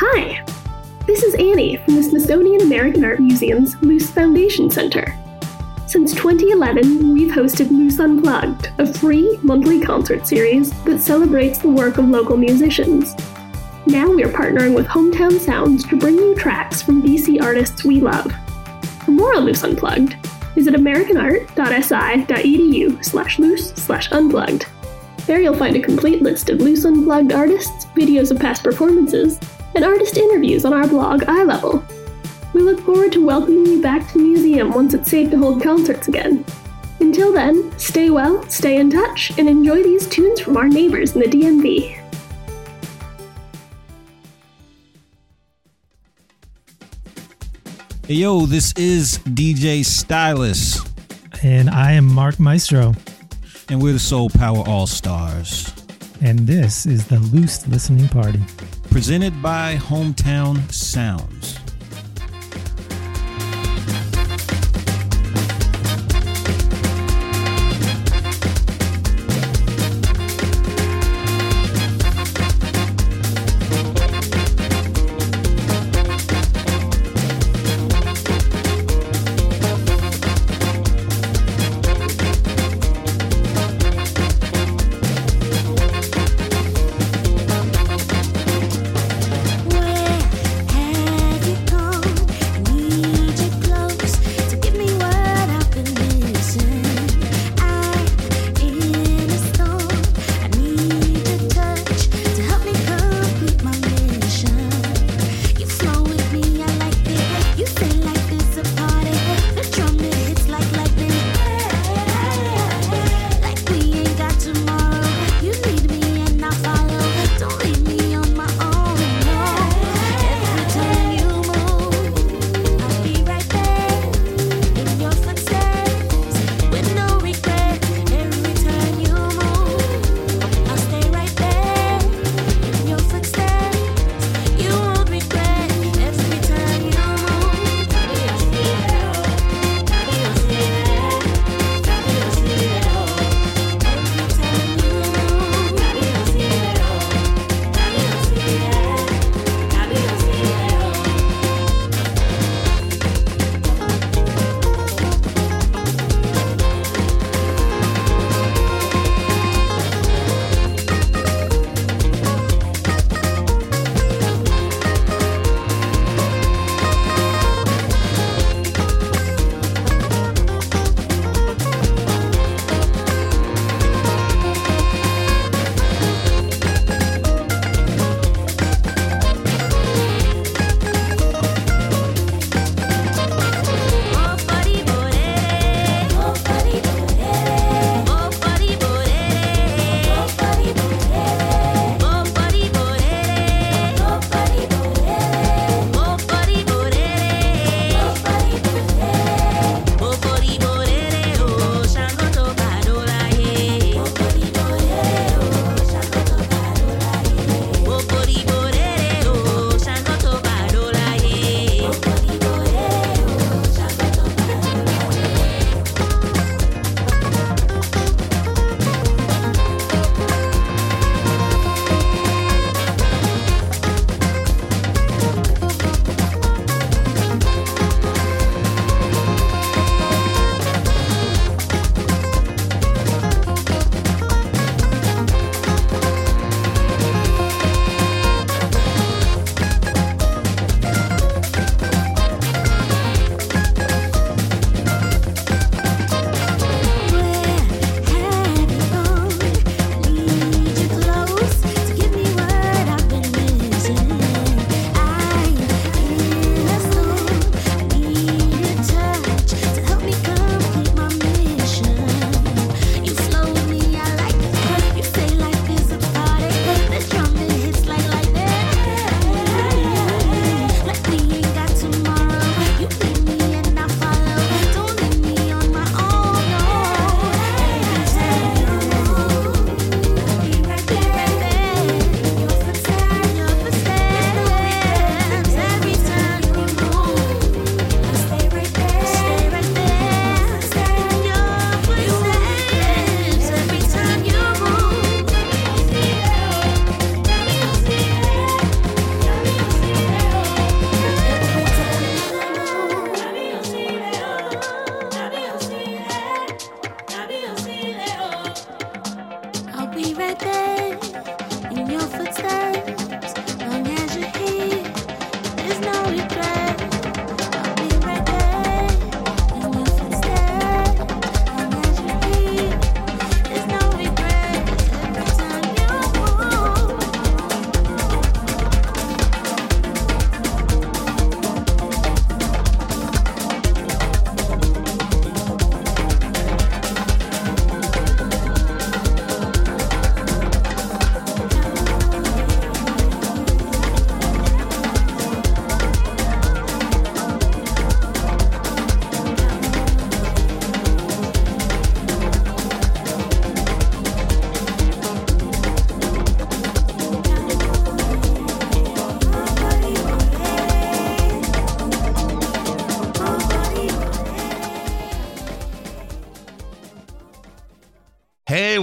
Hi, this is Annie from the Smithsonian American Art Museum's Luce Foundation Center. Since 2011, we've hosted Luce Unplugged, a free monthly concert series that celebrates the work of local musicians. Now we're partnering with Hometown Sounds to bring you tracks from DC artists we love. For more on Luce Unplugged, visit americanart.si.edu slash luce slash unplugged. There you'll find a complete list of Luce Unplugged artists, videos of past performances, and artist interviews on our blog Eye Level. We look forward to welcoming you back to the museum once it's safe to hold concerts again. Until then, stay well, stay in touch, and enjoy these tunes from our neighbors in the DMV. Hey, yo, this is DJ Stylus, And I am Mark Maestro, and we're the Soul Power All Stars. and this is the Luce Listening Party. Presented by Hometown Sounds.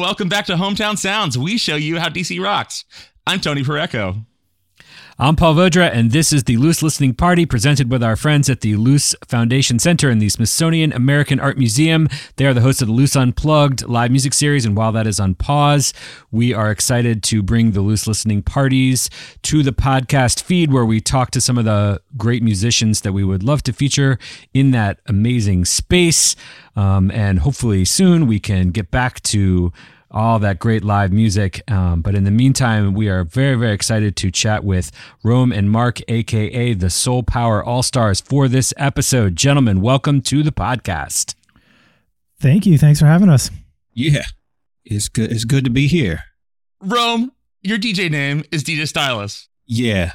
Welcome back to Hometown Sounds. We show you how DC rocks. I'm Tony Porreco. I'm Paul Vodra, and this is the Luce Listening Party presented with our friends at the Luce Foundation Center in the Smithsonian American Art Museum. They are the hosts of the Luce Unplugged live music series, and while that is on pause, we are excited to bring the Luce Listening Parties to the podcast feed where we talk to some of the great musicians that we would love to feature in that amazing space. Um, and hopefully soon we can get back to all that great live music. Um, but in the meantime, we are very, very excited to chat with Rome and Mark, aka the Soul Power All Stars, for this episode. Gentlemen, welcome to the podcast. Thank you. Thanks for having us. Yeah, it's good. It's good to be here. Rome, your DJ name is DJ Stylus. Yeah.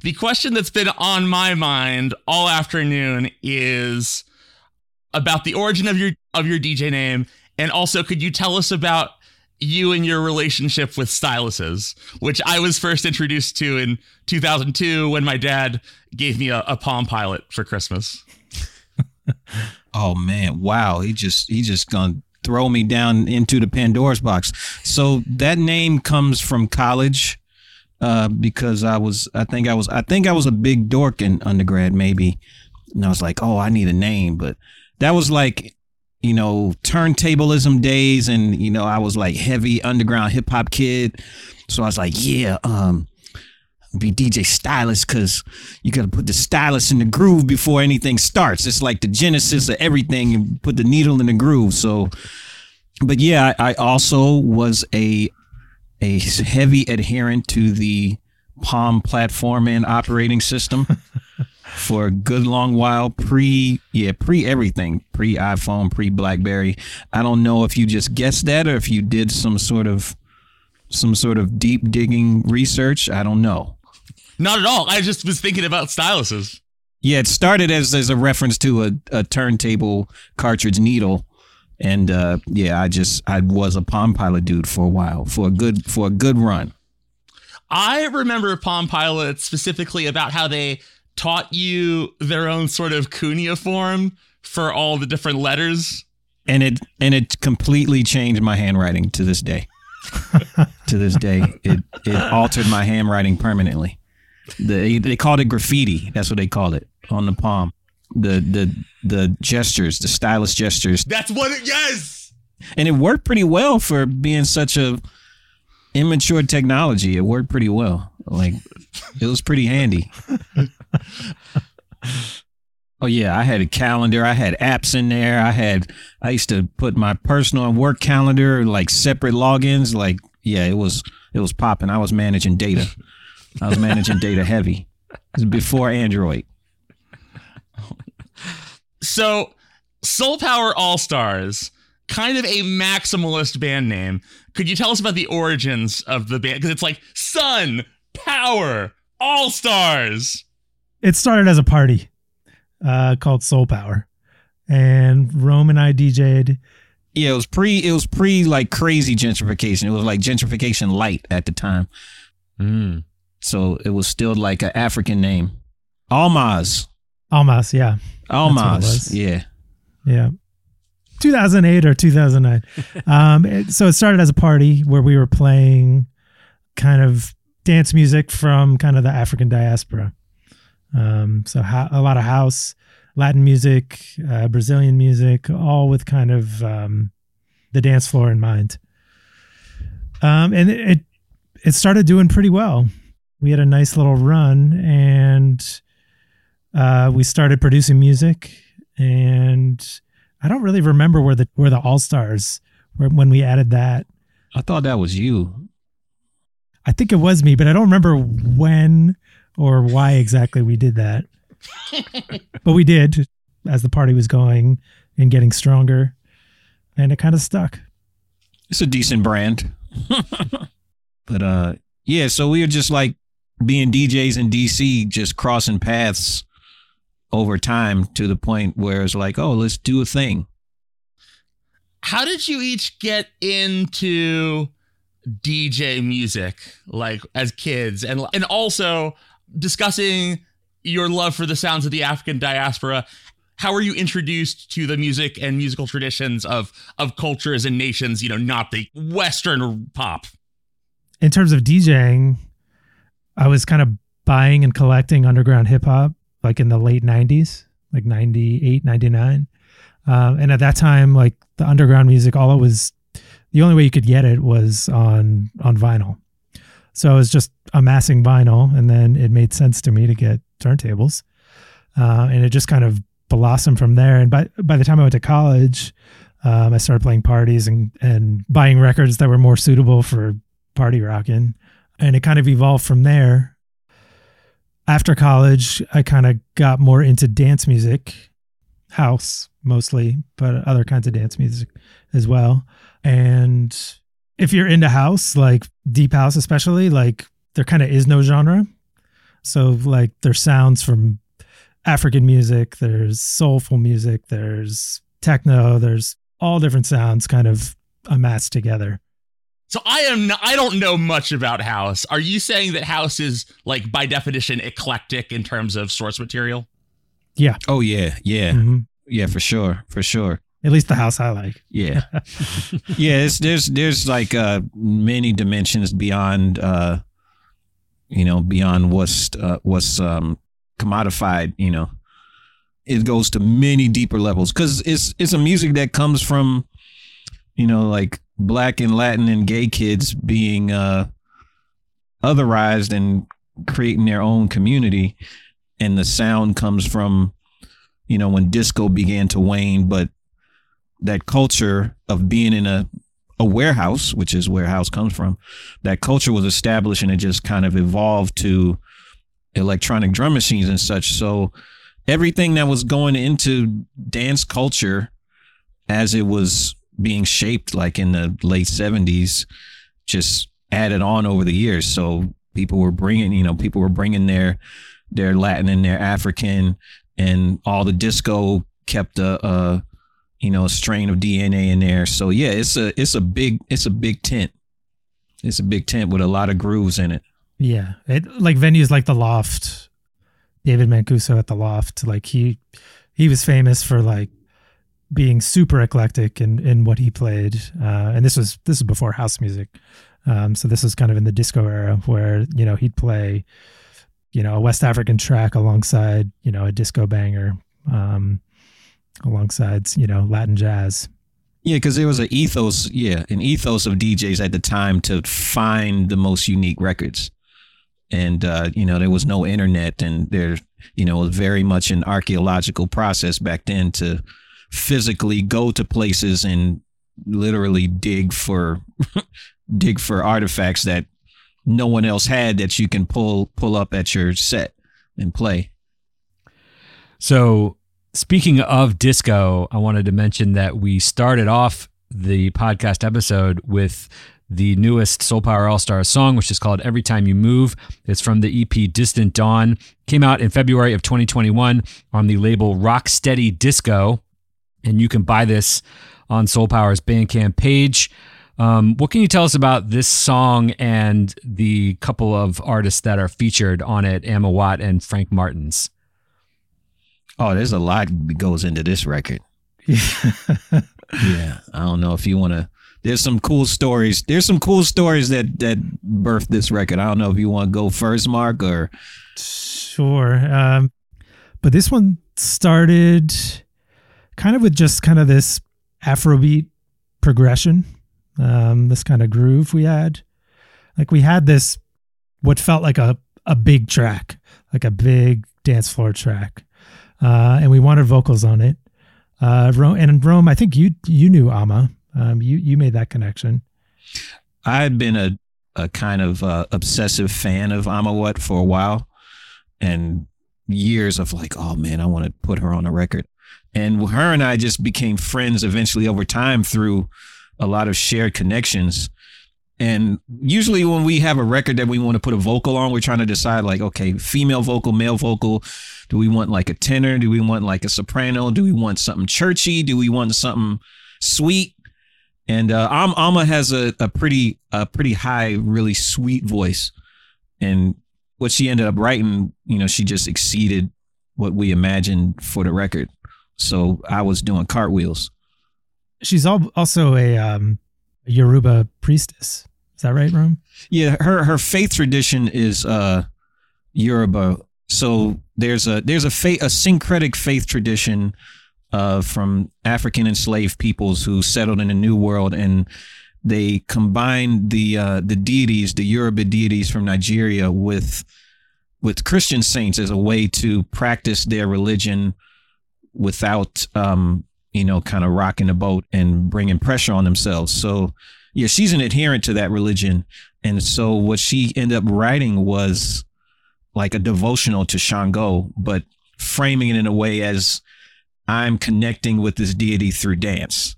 The question that's been on my mind all afternoon is about the origin of your of your DJ name, and also could you tell us about you and your relationship with styluses, which I was first introduced to in 2002 when my dad gave me a, a Palm Pilot for Christmas. Oh man, wow. He just he just gonna throw me down into the Pandora's box. So that name comes from college. Uh, because I was I think I was I think I was a big dork in undergrad maybe. And I was like, oh, I need a name. But that was like, you know, turntablism days and you know, I was like heavy underground hip hop kid. So I was like, yeah, um, be DJ stylus because you got to put the stylus in the groove before anything starts. It's like the genesis of everything. You put the needle in the groove. So, but yeah, I, I also was a a heavy adherent to the Palm platform and operating system for a good long while. Pre, yeah, pre everything, pre iPhone, pre BlackBerry. I don't know if you just guessed that or if you did some sort of some sort of deep digging research. I don't know. Not at all. I just was thinking about styluses. Yeah, it started as as a reference to a, a turntable cartridge needle. And uh, yeah, I just I was a Palm Pilot dude for a while, for a good for a good run. I remember Palm Pilot specifically about how they taught you their own sort of cuneiform for all the different letters. And it and it completely changed my handwriting to this day. to this day, it it altered my handwriting permanently. The, they called it graffiti. That's what they called it on the palm. The the the gestures, the stylus gestures, That's what it, yes! and it worked pretty well for being such a immature technology. It worked pretty well. Like it was pretty handy. oh yeah, I had a calendar. I had apps in there. I had I used to put my personal and work calendar like separate logins. Like yeah, it was it was popping. I was managing data. I was managing data heavy. It was before Android. So, Soul Power All Stars, kind of a maximalist band name. Could you tell us about the origins of the band? Because it's like Sun, Power, All Stars. It started as a party uh, called Soul Power, and Rome and I DJ'd. Yeah, it was pre it was pre like crazy gentrification. It was like gentrification light at the time. Mm. So it was still like an African name. Almaz. Almas, yeah, what it Almaz. Yeah. yeah. 2008 or 2009. um, it- so it started as a party where we were playing kind of dance music from kind of the African diaspora. Um, so ho- a lot of house, Latin music, uh, Brazilian music, all with kind of um, the dance floor in mind. Um, and it, it it started doing pretty well. We had a nice little run, and uh, we started producing music. And I don't really remember where the where the All Stars where when we added that. I thought that was you. I think it was me, but I don't remember when or why exactly we did that. but we did as the party was going and getting stronger, and it kind of stuck. It's a decent brand. but uh yeah, so we were just like being DJs in DC, just crossing paths over time to the point where it's like, oh, let's do a thing. How did you each get into DJ music, like as kids, and and also discussing your love for the sounds of the African diaspora? how were you introduced to the music and musical traditions of of cultures and nations? You know, not the Western pop. In terms of DJing, I was kind of buying and collecting underground hip hop like in the late 90s, like 98, 99. Um, and at that time, like the underground music, all it was, the only way you could get it was on on vinyl. So I was just amassing vinyl, and then it made sense to me to get turntables, uh, and it just kind of blossomed from there. And by by the time I went to college, um, I started playing parties and and buying records that were more suitable for party rocking, and it kind of evolved from there. After college, I kind of got more into dance music, house mostly, but other kinds of dance music as well. And if you're into house, like deep house especially, like there kind of is no genre. So like there's sounds from African music, there's soulful music, there's techno, there's all different sounds kind of amassed together. So I am I don't know much about house. Are you saying that house is like by definition eclectic in terms of source material? Yeah. Oh yeah, yeah, hmm yeah, for sure, for sure. At least the house I like. Yeah, yeah. It's, there's there's like uh, many dimensions beyond uh, you know beyond what's uh, what's um, commodified. You know, it goes to many deeper levels because it's it's a music that comes from you know like black and Latin and gay kids being uh, otherized and creating their own community, and the sound comes from you know when disco began to wane, but that culture of being in a a warehouse, which is where house comes from, that culture was established and it just kind of evolved to electronic drum machines and such. So everything that was going into dance culture as it was being shaped like in the late 70s just added on over the years. So people were bringing, you know, people were bringing their their Latin and their African and all the disco kept a, a you know, a strain of DNA in there. So yeah, it's a it's a big it's a big tent. It's a big tent with a lot of grooves in it. Yeah. It like venues like the Loft, David Mancuso at the Loft, like he he was famous for like being super eclectic in in what he played. Uh and this was this is before house music. Um so this was kind of in the disco era where, you know, he'd play you know, a West African track alongside, you know, a disco banger. Um alongside, you know, Latin jazz. Yeah, because there was an ethos, yeah, an ethos of DJs at the time to find the most unique records. And uh, you know, there was no internet and there, you know, was very much an archaeological process back then to physically go to places and literally dig for dig for artifacts that no one else had that you can pull pull up at your set and play. So, speaking of disco, I wanted to mention that we started off the podcast episode with the newest Soul Power All Stars song, which is called Every Time You Move. It's from the EP Distant Dawn. Came out in February of 2021 on the label Rocksteady Disco. And you can buy this on Soul Power's Bandcamp page. Um, what can you tell us about this song and the couple of artists that are featured on it, Amma Whatt and Frank Martins? Oh, there's a lot that goes into this record. yeah, I don't know if you want to. There's some cool stories. There's some cool stories that that birthed this record. I don't know if you want to go first, Mark, or Sure. Um, but this one started kind of with just kind of this Afrobeat progression, um, this kind of groove we had. Like we had this, what felt like a, a big track, like a big dance floor track. Uh, and we wanted vocals on it. Uh, Rome, and in Rome, I think you you knew Amma. Um, you you made that connection. I had been a a kind of uh, obsessive fan of Amma Whatt for a while, and years of like, oh man, I want to put her on a record. And her and I just became friends eventually over time through a lot of shared connections. And usually when we have a record that we want to put a vocal on, we're trying to decide like, okay, female vocal, male vocal. Do we want like a tenor? Do we want like a soprano? Do we want something churchy? Do we want something sweet? And uh, Amma has a, a pretty a pretty high, really sweet voice. And what she ended up writing, you know, she just exceeded what we imagined for the record. So I was doing cartwheels. She's also a um, Yoruba priestess. Is that right, Rome? Yeah, her her faith tradition is uh Yoruba. So there's a there's a faith a syncretic faith tradition uh from African enslaved peoples who settled in the New World and they combined the uh the deities, the Yoruba deities from Nigeria with with Christian saints as a way to practice their religion without um you know kind of rocking the boat and bringing pressure on themselves. So yeah, she's an adherent to that religion. And so what she ended up writing was like a devotional to Shango, but framing it in a way as I'm connecting with this deity through dance.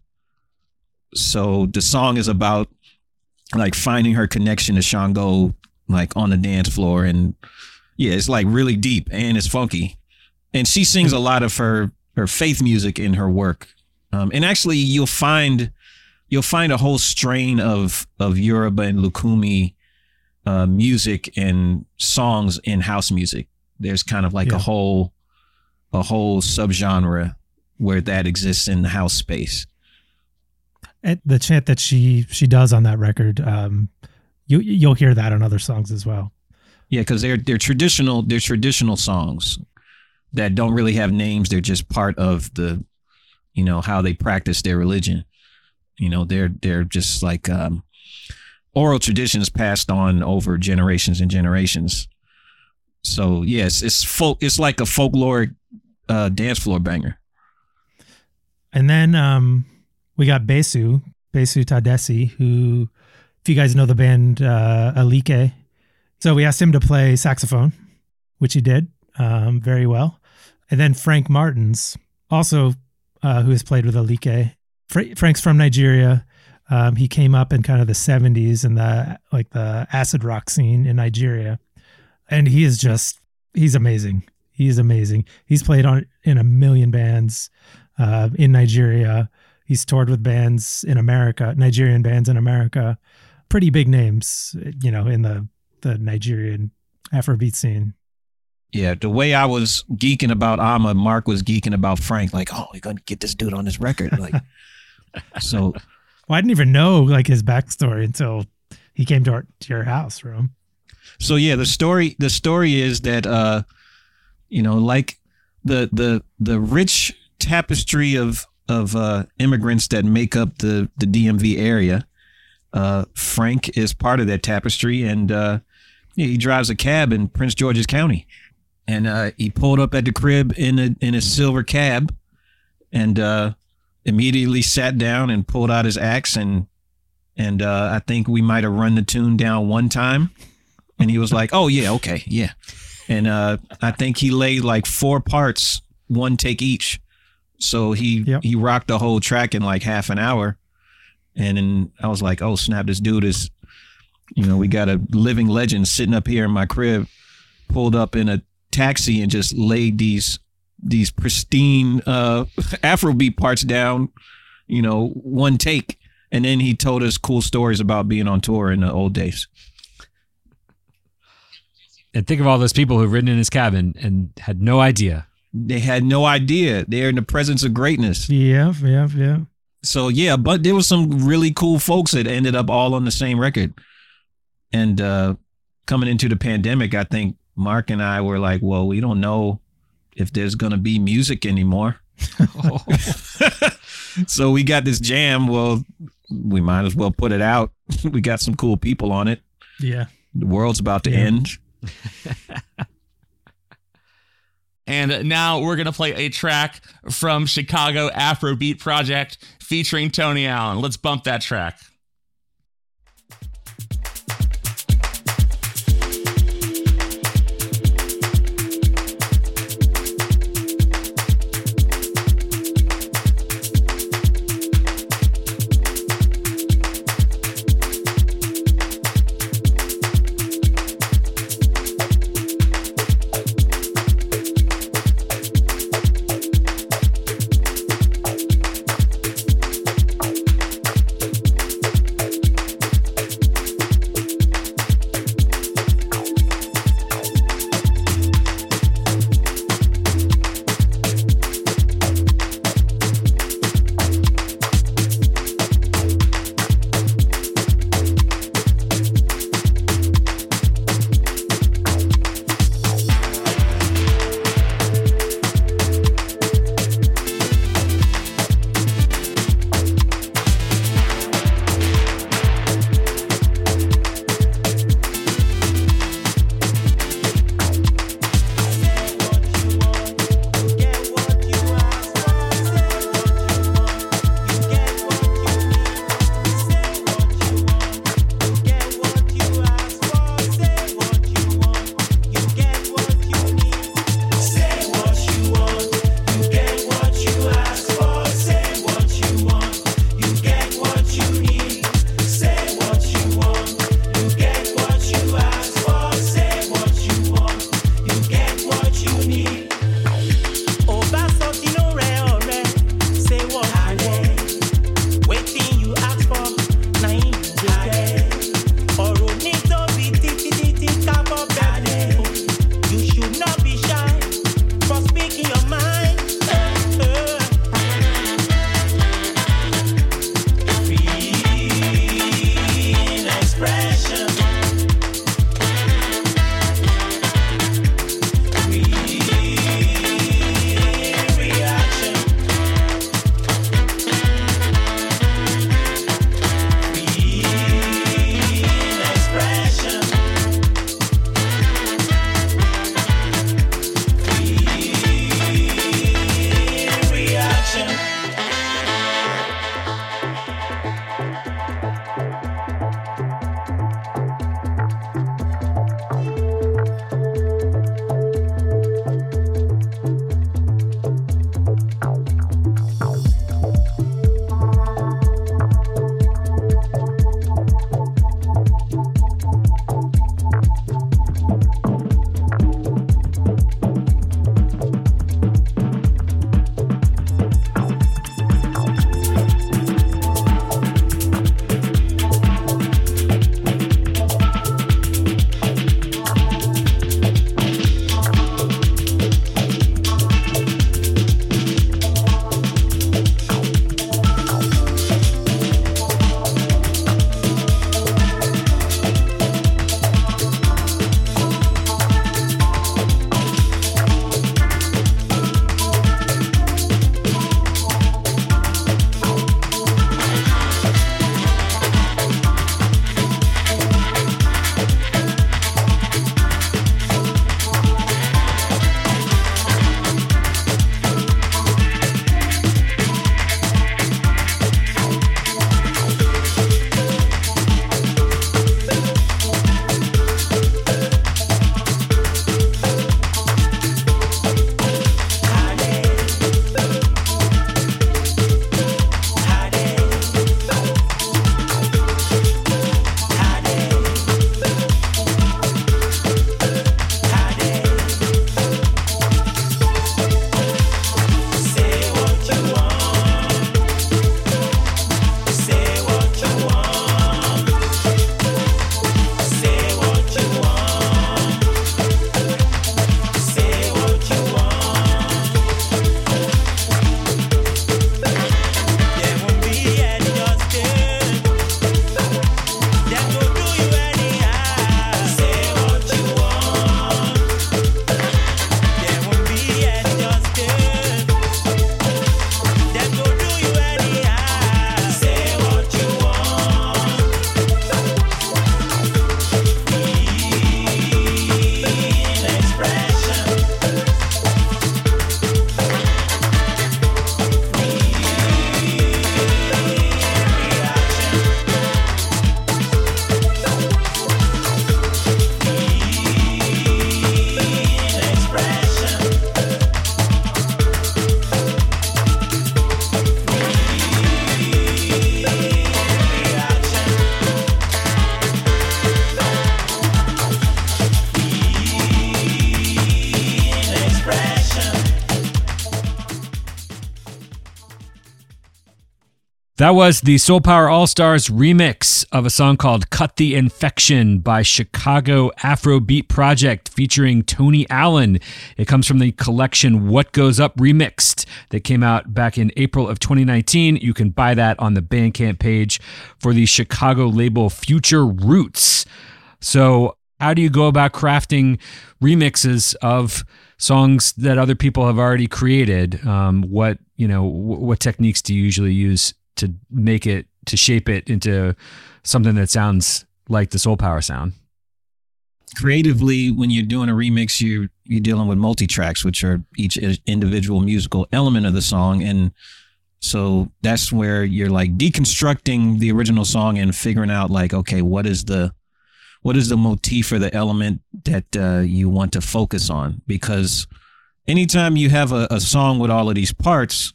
So the song is about like finding her connection to Shango like on the dance floor and yeah, it's like really deep and it's funky. And she sings a lot of her her faith music in her work. Um, and actually you'll find you'll find a whole strain of of Yoruba and Lukumi uh, music and songs in house music. There's kind of like Yeah. a whole a whole subgenre where that exists in the house space. And the chant that she she does on that record, um, you you'll hear that on other songs as well. Yeah, because they're they're traditional they're traditional songs that don't really have names. They're just part of the you know how they practice their religion. You know, they're they're just like um, oral traditions passed on over generations and generations. So yes, it's folk. It's like a folkloric uh, dance floor banger. And then um, we got Besu, Besu Tadesse, who, if you guys know the band uh, Elikeh, so we asked him to play saxophone, which he did um, very well. And then Frank Martins, also uh, who has played with Elikeh. Fra- Frank's from Nigeria. Um, he came up in kind of the 70s in the like the acid rock scene in Nigeria, and he is just he's amazing. He's amazing. He's played on in a million bands uh, in Nigeria. He's toured with bands in America, Nigerian bands in America, pretty big names, you know, in the the Nigerian Afrobeat scene. Yeah, the way I was geeking about Amma, Mark was geeking about Frank. Like, oh, we're gonna get this dude on this record. Like, so Well, I didn't even know like his backstory until he came to our to your house, Rome. so yeah the story the story is that uh you know like the the the rich tapestry of of uh immigrants that make up the the DMV area uh Frank is part of that tapestry and uh he drives a cab in Prince George's County and uh he pulled up at the crib in a in a silver cab and uh immediately sat down and pulled out his axe and and uh I think we might have run the tune down one time and he was like, "Oh yeah, okay, yeah." And uh, I think he laid like four parts, one take each. So he Yep. he rocked the whole track in like half an hour. And then I was like, "Oh snap! This dude is, you know, we got a living legend sitting up here in my crib, pulled up in a taxi and just laid these these pristine uh, Afrobeat parts down, you know, one take." And then he told us cool stories about being on tour in the old days. And think of all those people who've ridden in his cabin and had no idea. they had no idea they're in the presence of greatness. Yeah, yeah, yeah. So yeah, but there was some really cool folks that ended up all on the same record. And uh coming into the pandemic, I think Mark and I were like, well, we don't know if there's gonna be music anymore. so we got this jam. Well, we might as well put it out. we got some cool people on it. Yeah. The world's about to Yeah. end. And now we're going to play a track from Chicago Afrobeat Project featuring Tony Allen. Let's bump that track. That was the Soul Power All Stars remix of a song called Cut the Infection by Chicago Afrobeat Project featuring Tony Allen. It comes from the collection What Goes Up Remixed that came out back in April of 2019. You can buy that on the Bandcamp page for the Chicago label Future Roots. So, how do you go about crafting remixes of songs that other people have already created? Um, what you know, what techniques do you usually use to make it to shape it into something that sounds like the soul power sound. Creatively when you're doing a remix you you're dealing with multi-tracks which are each individual musical element of the song. And so that's where you're like deconstructing the original song and figuring out like okay what is the what is the motif or the element that uh, you want to focus on? Because anytime you have a, a song with all of these parts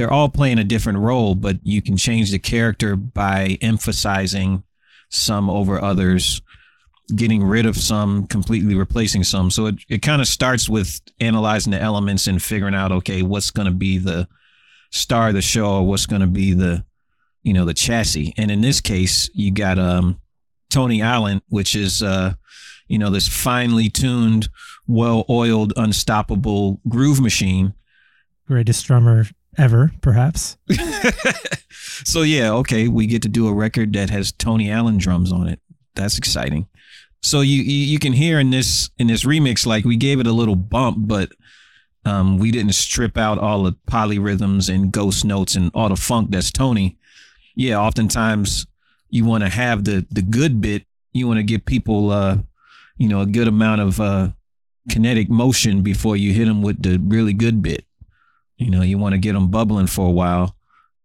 they're all playing a different role, but you can change the character by emphasizing some over others, getting rid of some, completely replacing some. So it, it kind of starts with analyzing the elements and figuring out, okay, what's going to be the star of the show or what's going to be the, you know, the chassis. And in this case, you got um, Tony Allen, which is, uh, you know, this finely tuned, well oiled, unstoppable groove machine. Greatest drummer ever, perhaps. so yeah, okay, we get to do a record that has Tony Allen drums on it. That's exciting. So you you, you can hear in this in this remix like we gave it a little bump, but um, we didn't strip out all the polyrhythms and ghost notes and all the funk that's Tony. Yeah, oftentimes you want to have the the good bit. You want to give people uh, you know, a good amount of uh kinetic motion before you hit them with the really good bit. You know, you want to get them bubbling for a while.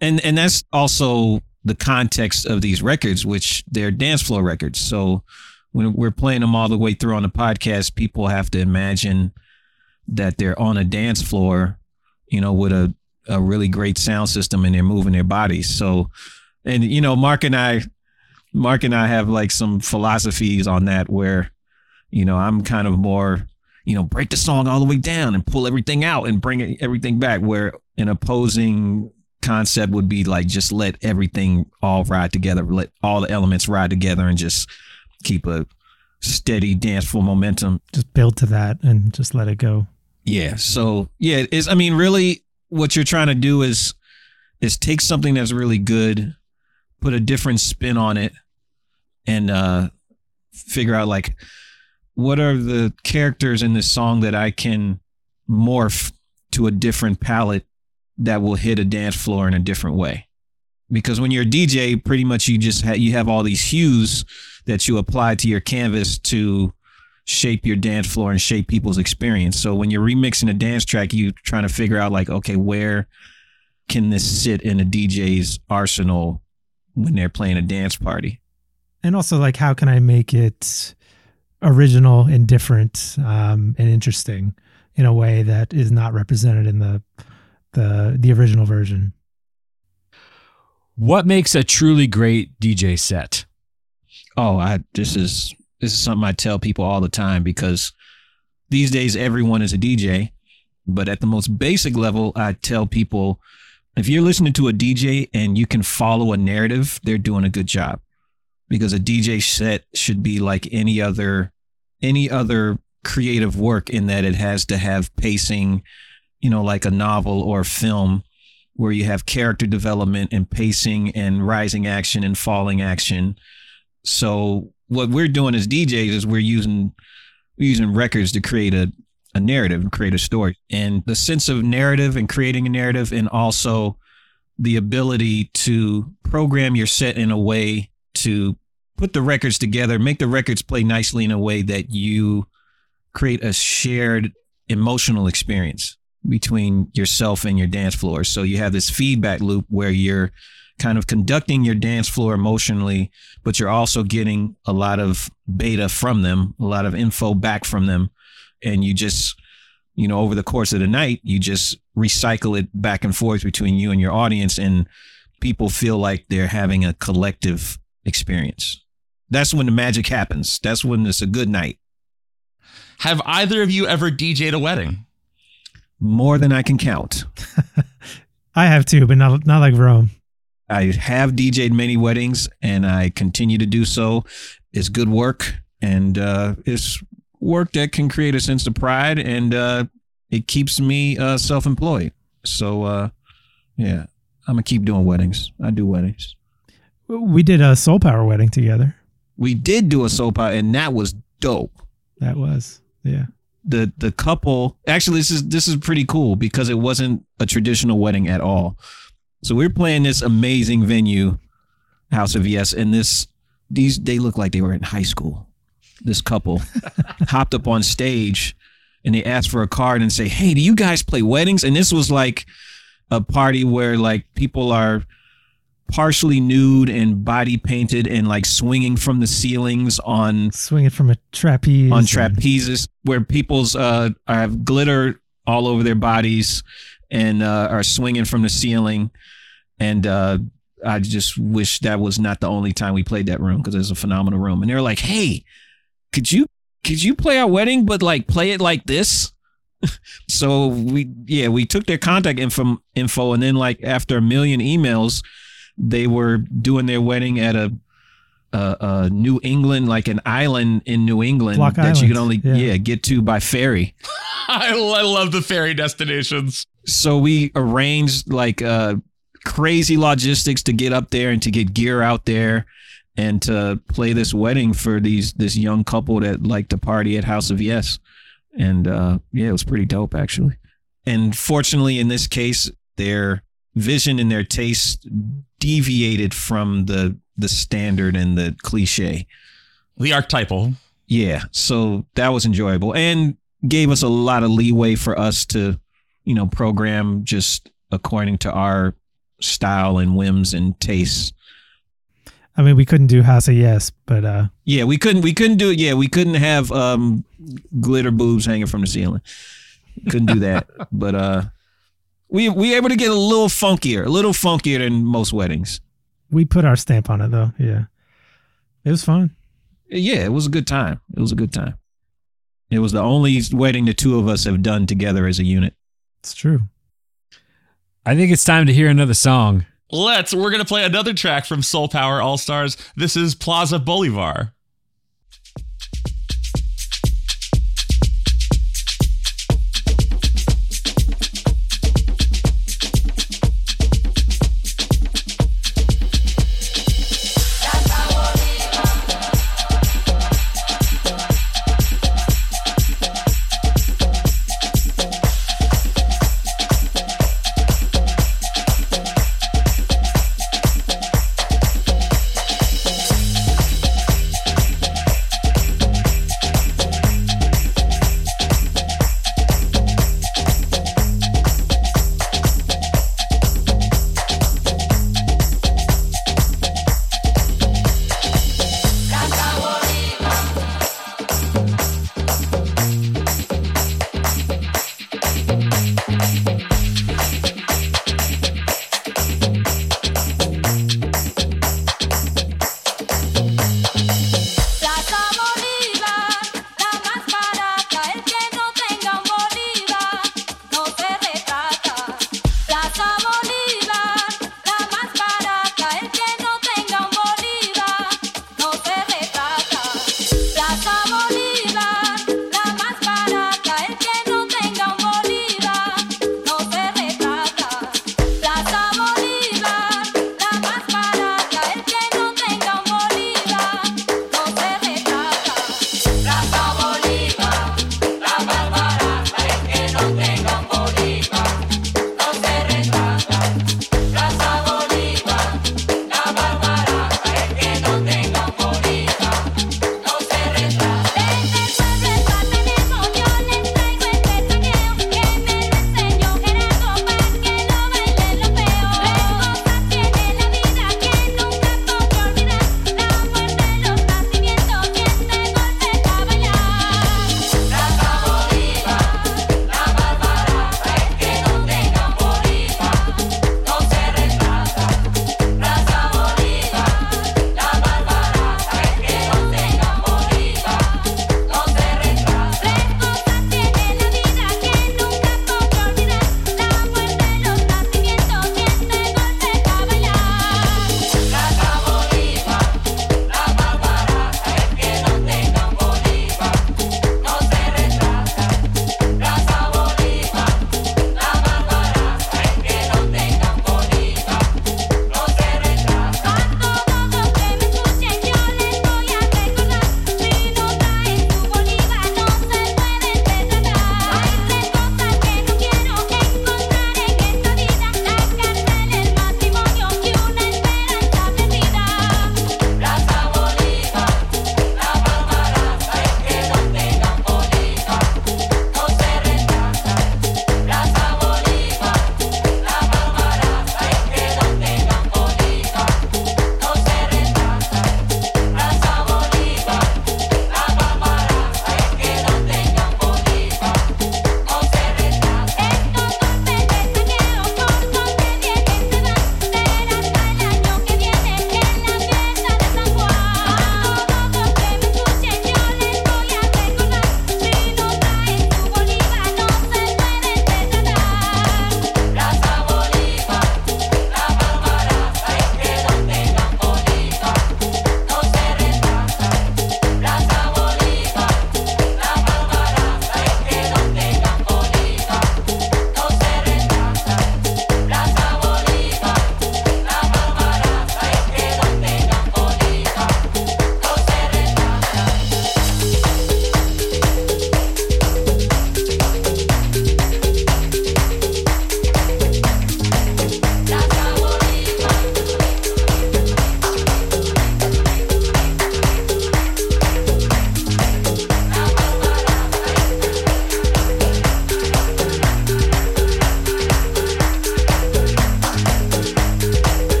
And and that's also the context of these records, which they're dance floor records. So when we're playing them all the way through on the podcast, people have to imagine that they're on a dance floor, you know, with a, a really great sound system and they're moving their bodies. So, and, you know, Mark and I, Mark and I have like some philosophies on that where, you know, I'm kind of more you know, break the song all the way down and pull everything out and bring everything back. Where an opposing concept would be like just let everything all ride together, let all the elements ride together, and just keep a steady dance floor momentum. Just build to that and just let it go. Yeah. So yeah, is I mean, really, what you're trying to do is is take something that's really good, put a different spin on it, and uh figure out like what are the characters in this song that I can morph to a different palette that will hit a dance floor in a different way? Because when you're a DJ, pretty much you just ha- you have all these hues that you apply to your canvas to shape your dance floor and shape people's experience. So when you're remixing a dance track, you're trying to figure out like, okay, where can this sit in a DJ's arsenal when they're playing a dance party? And also like how can I make it original and different um, and interesting in a way that is not represented in the the the original version. What makes a truly great DJ set? Oh, I this is this is something I tell people all the time because these days everyone is a DJ, but at the most basic level, I tell people if you're listening to a DJ and you can follow a narrative, they're doing a good job because a DJ set should be like any other any other creative work in that it has to have pacing, you know, like a novel or a film where you have character development and pacing and rising action and falling action. So what we're doing as DJs is we're using we're using records to create a, a narrative and create a story. And the sense of narrative and creating a narrative and also the ability to program your set in a way to put the records together, make the records play nicely in a way that you create a shared emotional experience between yourself and your dance floor. So you have this feedback loop where you're kind of conducting your dance floor emotionally, but you're also getting a lot of beta from them, a lot of info back from them. And you just, you know, over the course of the night, you just recycle it back and forth between you and your audience. And people feel like they're having a collective experience. That's when the magic happens. That's when it's a good night. Have either of you ever DJ'd a wedding? More than I can count. I have too, but not not like Rome. I have DJed many weddings and I continue to do so. It's good work and uh, it's work that can create a sense of pride and uh, it keeps me uh, self employed. So, uh, yeah, I'm going to keep doing weddings. I do weddings. We did a Soul Power wedding together. We did do a Soul Power, and that was dope. That was, yeah. the the couple actually this is this is pretty cool because it wasn't a traditional wedding at all. So we're playing this amazing venue, House of Yes, and this these they look like they were in high school. This couple hopped up on stage and they asked for a card and say, "Hey, do you guys play weddings?" And this was like a party where like people are partially nude and body painted and like swinging from the ceilings on Swinging from a trapeze. on trapezes where people's uh have glitter all over their bodies and uh, are swinging from the ceiling and uh I just wish that was not the only time we played that room because it's a phenomenal room and they're like hey could you could you play our wedding but like play it like this so we yeah we took their contact info info and then like after a million emails they were doing their wedding at a uh, uh, New England, like an island in New England Block that you can only yeah. yeah. get to by ferry. I, I love the ferry destinations. So we arranged like uh, crazy logistics to get up there and to get gear out there and to play this wedding for these this young couple that like to party at House of Yes. And uh, yeah, it was pretty dope actually. And fortunately, in this case, their vision and their taste deviated from the the standard and the cliche. The archetypal. Yeah, so that was enjoyable and gave us a lot of leeway for us to, you know, program just according to our style and whims and tastes. I mean, we couldn't do House of Yes, but uh, Yeah, we couldn't we couldn't do it. Yeah, we couldn't have um glitter boobs hanging from the ceiling. Couldn't do that. but uh we we able to get a little funkier, a little funkier than most weddings. we put our stamp on it though. Yeah, it was fun. Yeah, it was a good time. It was a good time. It was the only wedding the two of us have done together as a unit. It's true. I think it's time to hear another song. Let's. We're gonna play another track from Soul Power All Stars. This is Plaza Bolivar.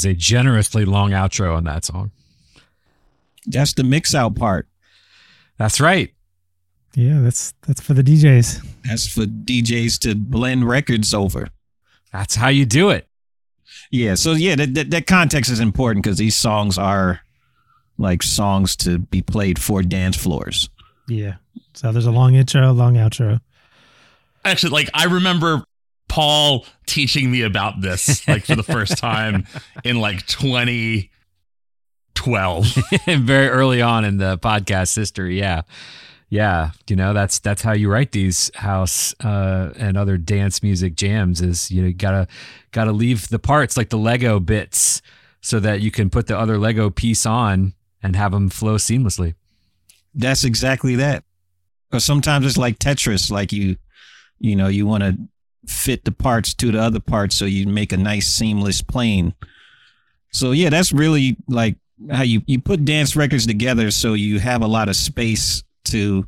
Is a generously long outro on that song. That's the mix out part. That's right. Yeah, that's that's for the DJs. That's for DJs to blend records over. That's how you do it. Yeah. So yeah, that that, that context is important because these songs are like songs to be played for dance floors. Yeah. So there's a long intro, long outro. Actually, like I remember Paul teaching me about this like for the first time in like 2012. Very early on in the podcast history. Yeah. Yeah, you know that's that's how you write these house uh, and other dance music jams. Is you know, gotta gotta leave the parts like the Lego bits so that you can put the other Lego piece on and have them flow seamlessly. That's exactly that. Or sometimes it's like Tetris, like you, you know, you want to fit the parts to the other parts so you make a nice seamless plane. So yeah, that's really like how you you put dance records together so you have a lot of space to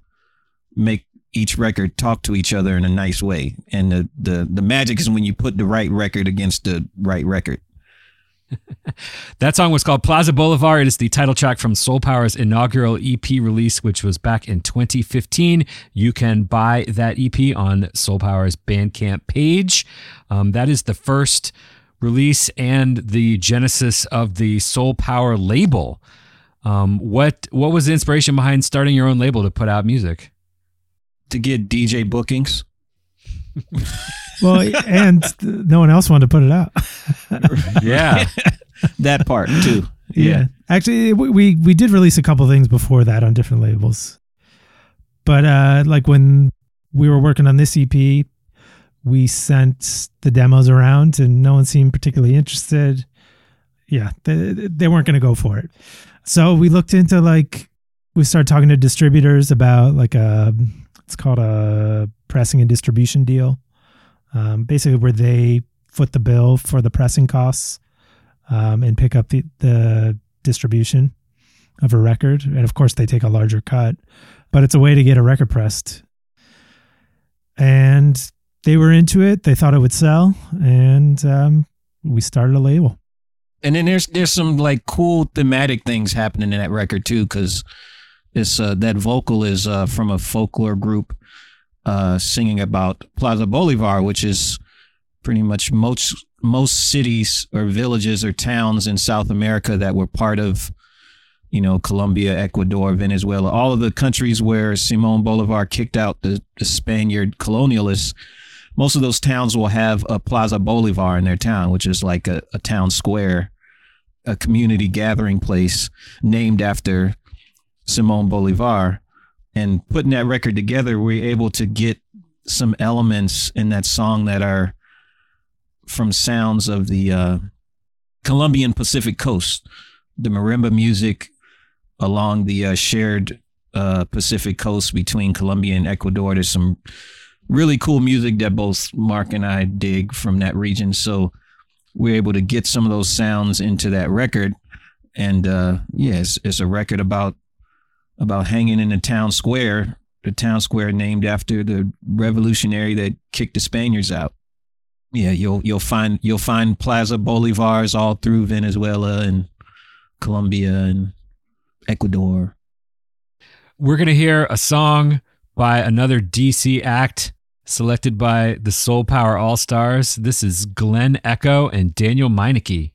make each record talk to each other in a nice way. And the the the magic is when you put the right record against the right record. that song was called Plaza Bolivar. It is the title track from Soul Power's inaugural EP release, which was back in 2015. You can buy that EP on Soul Power's Bandcamp page. Um, that is the first release and the genesis of the Soul Power label. Um, what what was the inspiration behind starting your own label to put out music? To get DJ bookings. well, and no one else wanted to put it out. yeah, that part too. Yeah. yeah. actually, we we did release a couple things before that on different labels, but uh, like when we were working on this EP, we sent the demos around, and no one seemed particularly interested. Yeah, they, they weren't going to go for it. So we looked into like we started talking to distributors about like a it's called a pressing and distribution deal, um, basically where they foot the bill for the pressing costs um, and pick up the, the distribution of a record, and of course they take a larger cut, but it's a way to get a record pressed. And they were into it; they thought it would sell, and um, we started a label. And then there's there's some like cool thematic things happening in that record too, because it's uh, that vocal is uh, from a folklore group uh, singing about Plaza Bolivar, which is pretty much most most cities or villages or towns in South America that were part of, you know, Colombia, Ecuador, Venezuela, all of the countries where Simon Bolivar kicked out the, the Spaniard colonialists. Most of those towns will have a Plaza Bolivar in their town, which is like a, a town square a community gathering place named after Simon Bolivar. And putting that record together, we we're able to get some elements in that song that are from sounds of the uh, Colombian Pacific coast, the marimba music along the uh, shared uh, Pacific coast between Colombia and Ecuador. There's some really cool music that both Mark and I dig from that region. So we're able to get some of those sounds into that record. And uh, yeah, it's, it's a record about about hanging in the town square, the town square named after the revolutionary that kicked the Spaniards out. Yeah, you'll you'll find you'll find Plaza Bolivars all through Venezuela and Colombia and Ecuador. We're gonna hear a song by another DC act selected by the Soul Power All Stars. This is Glen Echo and Daniel Meineke.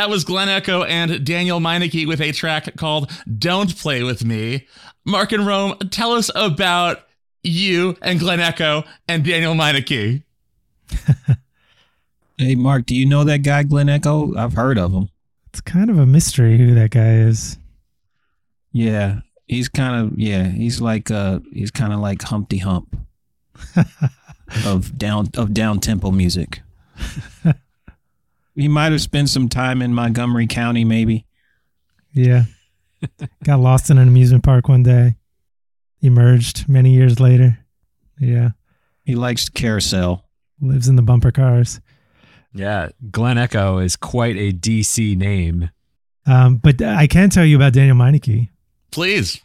That was Glen Echo and Daniel Meineke with a track called Don't Play With Me. Mark and Rome, tell us about you and Glen Echo and Daniel Meineke. hey, Mark, do you know that guy, Glen Echo? I've heard of him. It's kind of a mystery who that guy is. Yeah, he's kind of yeah, he's like uh he's kind of like Humpty Hump of down of down tempo music. He might have spent some time in Montgomery County, maybe. Yeah, got lost in an amusement park one day. Emerged many years later. Yeah, he likes carousel. Lives in the bumper cars. Yeah, Glen Echo is quite a DC name. Um, but I can tell you about Daniel Meineke. Please.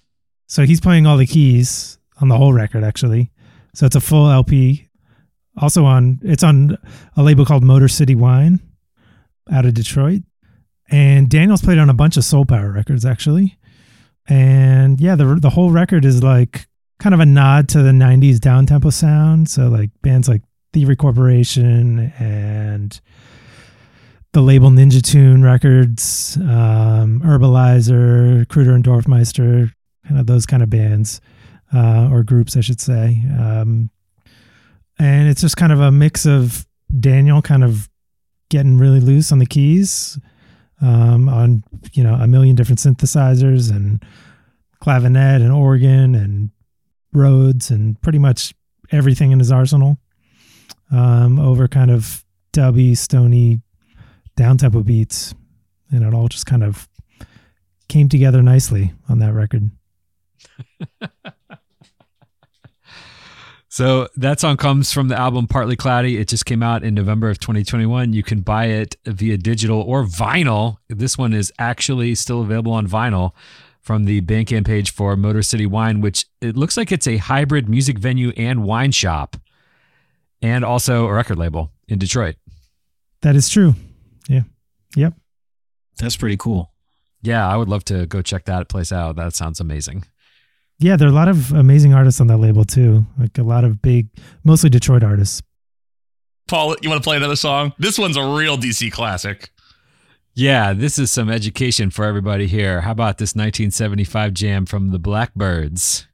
So he's playing all the keys on the whole record, actually. So it's a full LP. Also on, it's on a label called Motor City Wine out of Detroit. And Daniel's played on a bunch of Soul Power records, actually. And yeah, the the whole record is like kind of a nod to the '90s down tempo sound. So like bands like Thievery Corporation and the label Ninja Tune Records, um, Herbaliser, Kruder and Dorfmeister, kind of those kind of bands uh, or groups, I should say. Um, and it's just kind of a mix of Daniel kind of getting really loose on the keys, um, on you know a million different synthesizers and clavinet and organ and Rhodes and pretty much everything in his arsenal um, over kind of dubby, stony down tempo beats, and it all just kind of came together nicely on that record. so that song comes from the album Partly Cloudy. It just came out in November of 2021. You can buy it via digital or vinyl. This one is actually still available on vinyl from the Bandcamp page for Motor City Wine, which it looks like it's a hybrid music venue and wine shop, and also a record label in Detroit. That is true. Yeah. Yep. That's pretty cool. Yeah, I would love to go check that place out. That sounds amazing. Yeah, there are a lot of amazing artists on that label too. Like a lot of big, mostly Detroit artists. Paul, you want to play another song? This one's a real DC classic. Yeah, this is some education for everybody here. How about this 1975 jam from the Blackbyrds?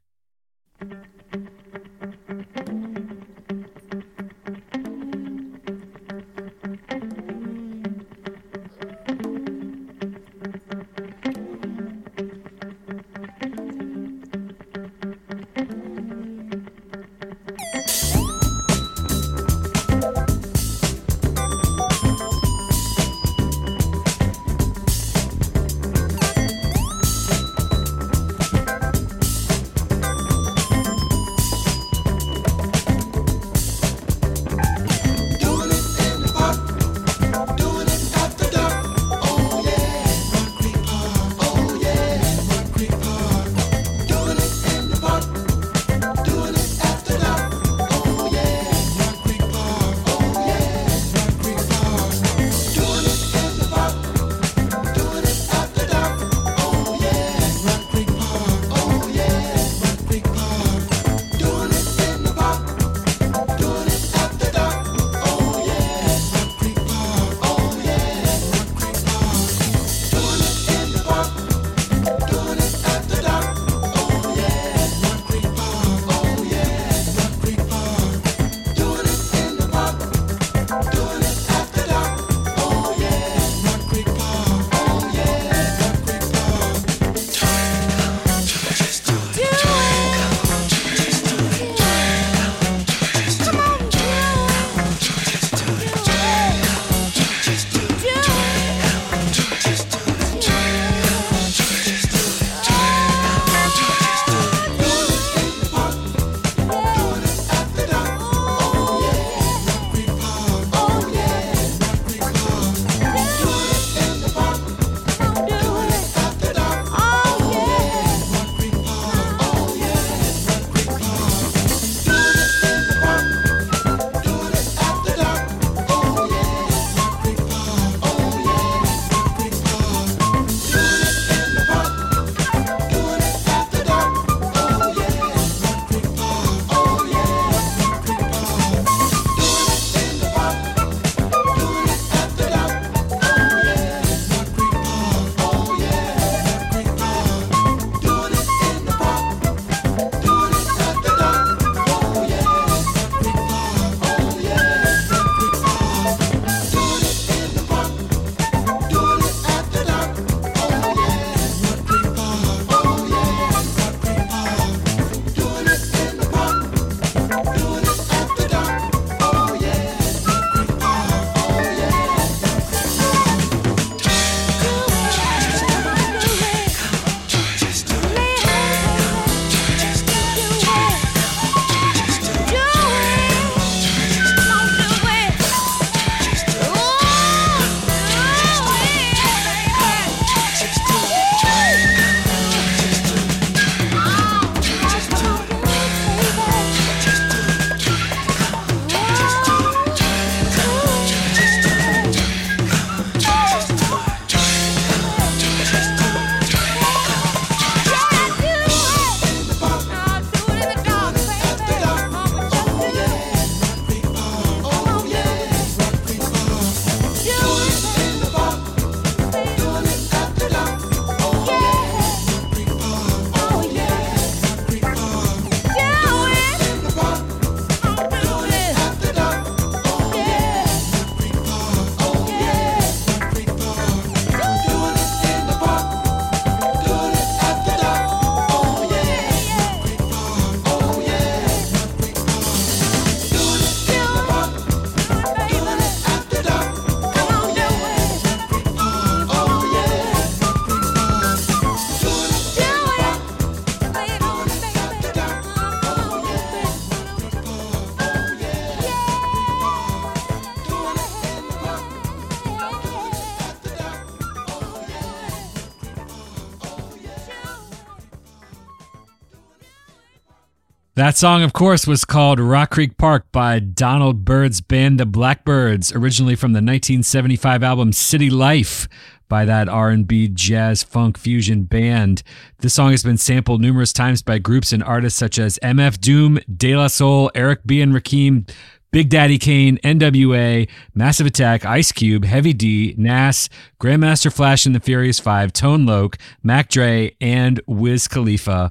That song, of course, was called Rock Creek Park by Donald Byrd's band The Blackbyrds, originally from the 1975 album City Life by that R&B jazz funk fusion band. This song has been sampled numerous times by groups and artists such as MF Doom, De La Soul, Eric B. and Rakim, Big Daddy Kane, NWA, Massive Attack, Ice Cube, Heavy D, Nas, Grandmaster Flash and the Furious Five, Tone Loc, Mac Dre, and Wiz Khalifa.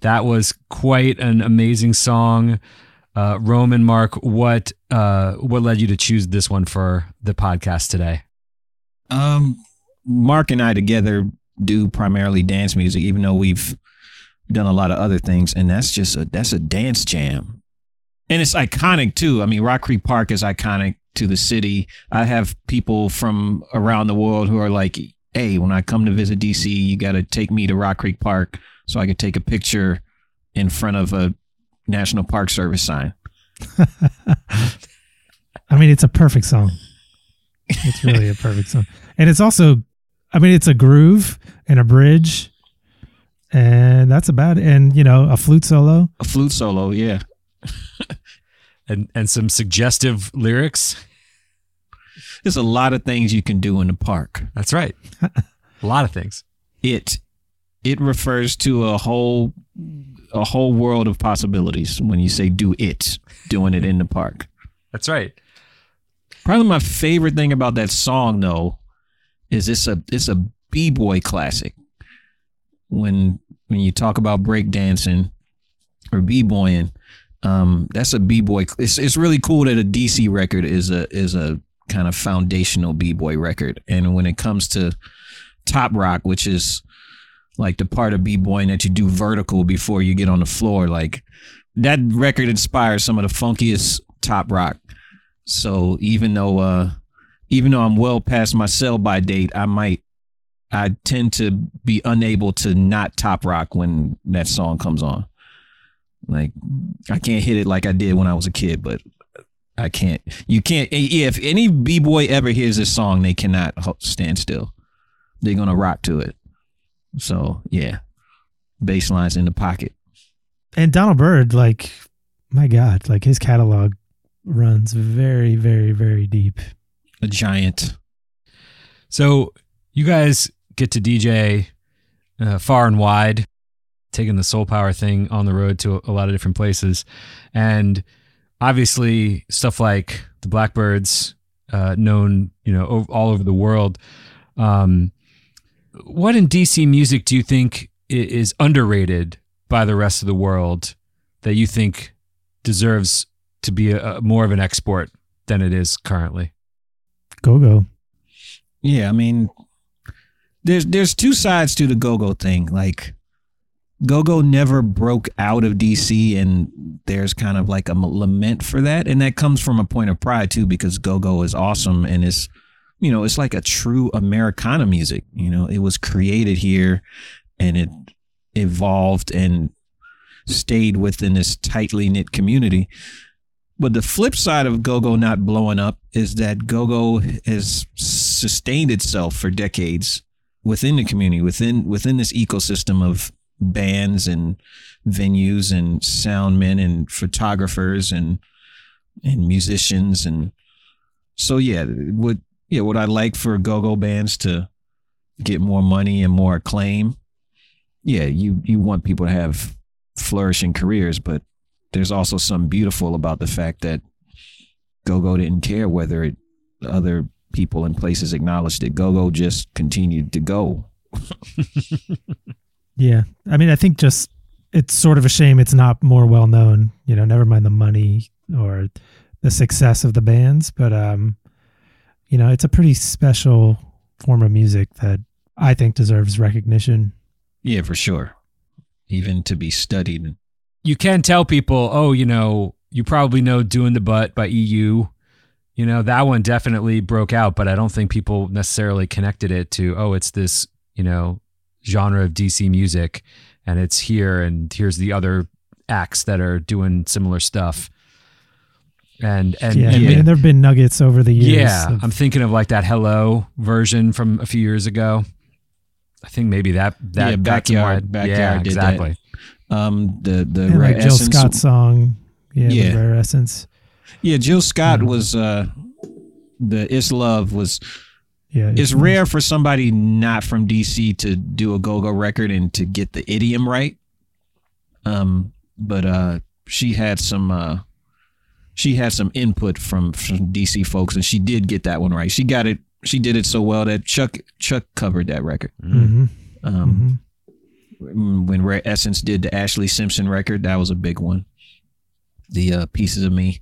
That was quite an amazing song. Uh, Roman, Mark, what uh, what led you to choose this one for the podcast today? Um, Mark and I together do primarily dance music, even though we've done a lot of other things, and that's just a that's a dance jam, and it's iconic too. I mean, Rock Creek Park is iconic to the city. I have people from around the world who are like, "Hey, when I come to visit DC, you got to take me to Rock Creek Park." So I could take a picture in front of a National Park Service sign. I mean, it's a perfect song. It's really a perfect song. And it's also, I mean, it's a groove and a bridge, and that's about it. And, you know, a flute solo. A flute solo, yeah. and and some suggestive lyrics. There's a lot of things you can do in the park. That's right. a lot of things. It it refers to a whole a whole world of possibilities when you say do it doing it in the park. That's right. Probably my favorite thing about that song though is it's a it's a b-boy classic. When when you talk about breakdancing or b-boying um that's a b-boy it's, it's really cool that a dc record is a is a kind of foundational b-boy record. And when it comes to top rock which is like the part of b-boying that you do vertical before you get on the floor like that record inspires some of the funkiest top rock. So even though uh even though i'm well past my sell by date i might i tend to be unable to not top rock when that song comes on. Like i can't hit it like i did when i was a kid but i can't you can't if any b-boy ever hears this song they cannot stand still. They're gonna rock to it so yeah, bass lines in the pocket. And Donald Byrd, like, my God, like his catalog runs very, very, very deep. A giant. So you guys get to DJ uh, far and wide, taking the soul power thing on the road to a lot of different places, and obviously stuff like the Blackbyrds, uh, known you know all over the world. Um, what in DC music do you think is underrated by the rest of the world that you think deserves to be a, a more of an export than it is currently? Go go. Yeah, I mean, there's there's two sides to the go go thing. Like, go go never broke out of DC, and there's kind of like a lament for that, and that comes from a point of pride too, because go go is awesome and is you know, it's like a true Americana music. You know, it was created here and it evolved and stayed within this tightly knit community. But the flip side of go-go not blowing up is that go-go has sustained itself for decades within the community, within within this ecosystem of bands and venues and soundmen and photographers and and musicians and so yeah, what yeah, would I like for go-go bands to get more money and more acclaim? Yeah, you you want people to have flourishing careers, but there's also some beautiful about the fact that go-go didn't care whether it, other people and places acknowledged it. Go-go just continued to go. yeah, I mean, I think just it's sort of a shame it's not more well known. You know, never mind the money or the success of the bands, but um, you know, it's a pretty special form of music that I think deserves recognition. Yeah, for sure. Even to be studied. You can tell people, oh, you know, you probably know Doing the Butt by EU. You know, that one definitely broke out, but I don't think people necessarily connected it to, oh, it's this, you know, genre of DC music and it's here and here's the other acts that are doing similar stuff and and yeah, and, and there've been nuggets over the years. Yeah, of, I'm thinking of like that Hello version from a few years ago. I think maybe that that yeah, backyard backyard yeah, did exactly. That. Um, the the And Rare like Jill Essence- Scott's song. Yeah, Yeah. with Rare Essence. Yeah, Jill Scott was uh, the It's Love was. Yeah. It's rare for somebody not from DC to do a go go record and to get the idiom right. Um, but uh, she had some uh, she had some input from from DC folks, and she did get that one right. She got it. She did it so well that Chuck Chuck covered that record. hmm Um, when Rare Essence did the Ashlee Simpson record, that was a big one. The uh, Pieces of Me.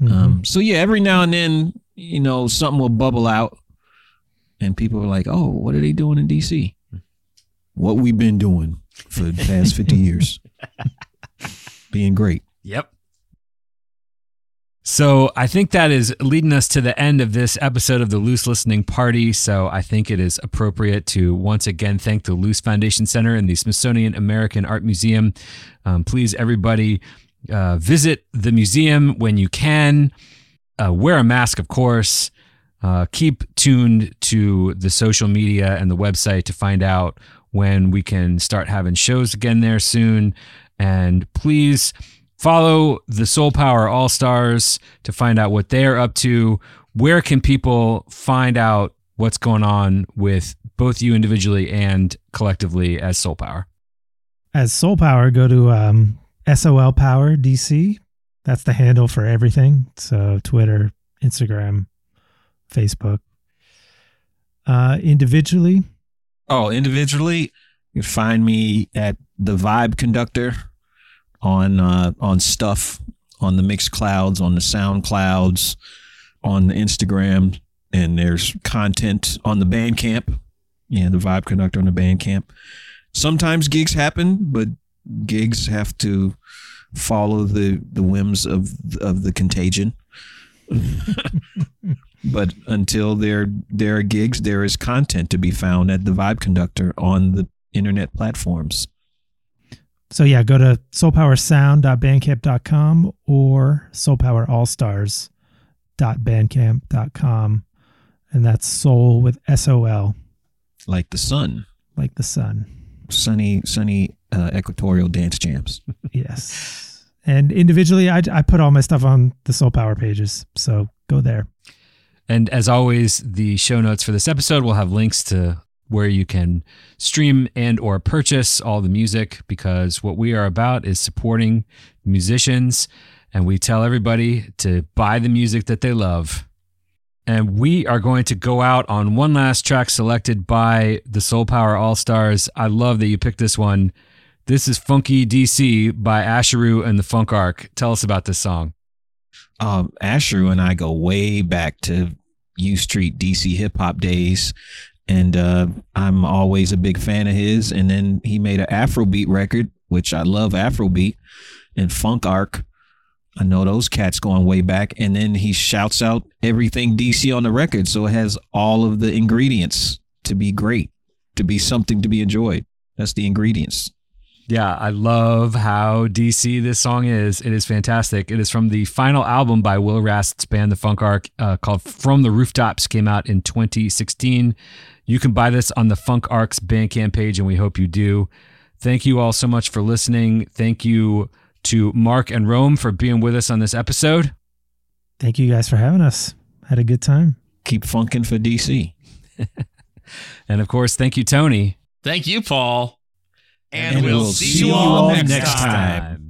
Mm-hmm. Um, so yeah, every now and then, you know, something will bubble out, and people are like, "Oh, what are they doing in DC?" What we've been doing for the past fifty years, being great. Yep. So I think that is leading us to the end of this episode of the Luce Listening Party. So I think it is appropriate to once again thank the Luce Foundation Center and the Smithsonian American Art Museum. Um, please, everybody, uh, visit the museum when you can. Uh, wear a mask, of course. Uh, keep tuned to the social media and the website to find out when we can start having shows again there soon. And please follow the Sol Power All Stars to find out what they're up to. Where can people find out what's going on with both you individually and collectively as Sol Power? As Soul Power, go to um, SOL Power DC. That's the handle for everything. So Twitter, Instagram, Facebook. Uh, individually, Oh, individually, you find me at the Vibe Conductor on uh, on stuff on the Mixed Clouds, on the Sound Clouds, on the Instagram, and there's content on the Bandcamp. Yeah, the Vibe Conductor on the Bandcamp. Sometimes gigs happen, but gigs have to follow the the whims of of the contagion. but until there there are gigs, there is content to be found at the Vibe Conductor on the internet platforms. So yeah, go to solpowersound.bandcamp.com or solpowerallstars.bandcamp.com. And that's soul with S O L, Like the sun, like the sun. sunny, sunny uh, equatorial dance jams. Yes. And individually, I, I put all my stuff on the Sol Power pages. So go there. And as always, the show notes for this episode will have links to where you can stream and or purchase all the music because what we are about is supporting musicians and we tell everybody to buy the music that they love. And we are going to go out on one last track selected by the Sol Power All Stars. I love that you picked this one. This is Funky DC by Asheru and the Funk Ark. Tell us about this song. Um, Asheru and I go way back to U Street DC hip hop days. And uh, I'm always a big fan of his. And then he made an Afrobeat record, which I love Afrobeat, and Funk Ark. I know those cats going way back. And then he shouts out everything DC on the record. So it has all of the ingredients to be great, to be something to be enjoyed. That's the ingredients. Yeah, I love how DC this song is. It is fantastic. It is from the final album by Will Rast's band, The Funk Ark, uh, called From the Rooftops, came out in 2016. You can buy this on the Funk Ark's Bandcamp page, and we hope you do. Thank you all so much for listening. Thank you to Mark and Rome for being with us on this episode. Thank you guys for having us. Had a good time. Keep funkin' for DC. And of course, thank you, Tony. Thank you, Paul. And, And we'll, we'll see, you all next, next time. time.